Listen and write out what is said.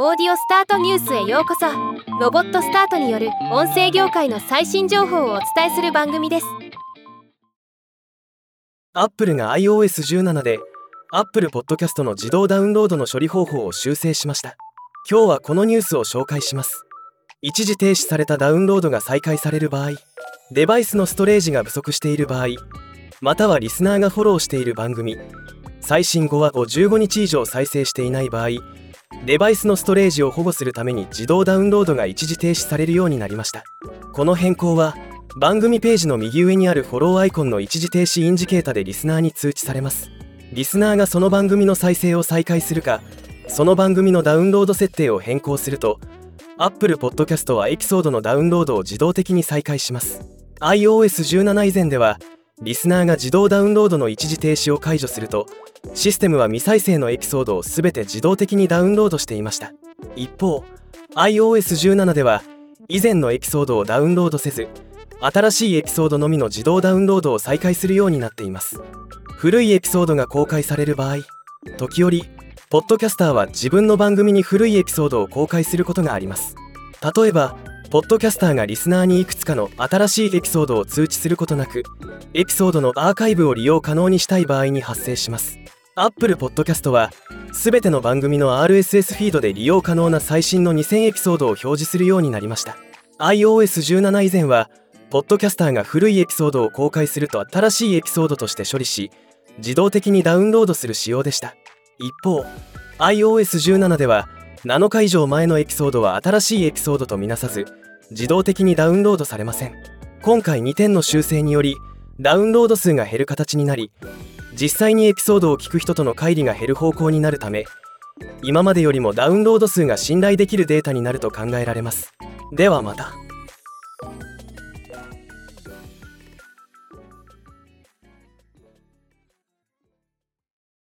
オーディオスタートニュースへようこそ。ロボットスタートによる音声業界の最新情報をお伝えする番組です。アップルが iOS17 で Apple Podcast の自動ダウンロードの処理方法を修正しました。今日はこのニュースを紹介します。一時停止されたダウンロードが再開される場合デバイスのストレージが不足している場合またはリスナーがフォローしている番組。最新5話を15日以上再生していない場合デバイスのストレージを保護するために自動ダウンロードが一時停止されるようになりました。この変更は番組ページの右上にあるフォローアイコンの一時停止インジケータでリスナーに通知されます。リスナーがその番組の再生を再開するかその番組のダウンロード設定を変更すると Apple Podcast はエピソードのダウンロードを自動的に再開します。iOS17 以前ではリスナーが自動ダウンロードの一時停止を解除するとシステムは未再生のエピソードを全て自動的にダウンロードしていました。一方 iOS17 では以前のエピソードをダウンロードせず新しいエピソードのみの自動ダウンロードを再開するようになっています。古いエピソードが公開される場合時折ポッドキャスターは自分の番組に古いエピソードを公開することがあります。例えばポッドキャスターがリスナーにいくつかの新しいエピソードを通知することなくエピソードのアーカイブを利用可能にしたい場合に発生します。Apple Podcast は全ての番組の RSS フィードで利用可能な最新の2000エピソードを表示するようになりました。iOS17 以前はポッドキャスターが古いエピソードを公開すると新しいエピソードとして処理し自動的にダウンロードする仕様でした。一方 iOS17 では7日以上前のエピソードは新しいエピソードとみなさず自動的にダウンロードされません。今回2点の修正によりダウンロード数が減る形になり実際にエピソードを聞く人との乖離が減る方向になるため今までよりもダウンロード数が信頼できるデータになると考えられます。ではまた。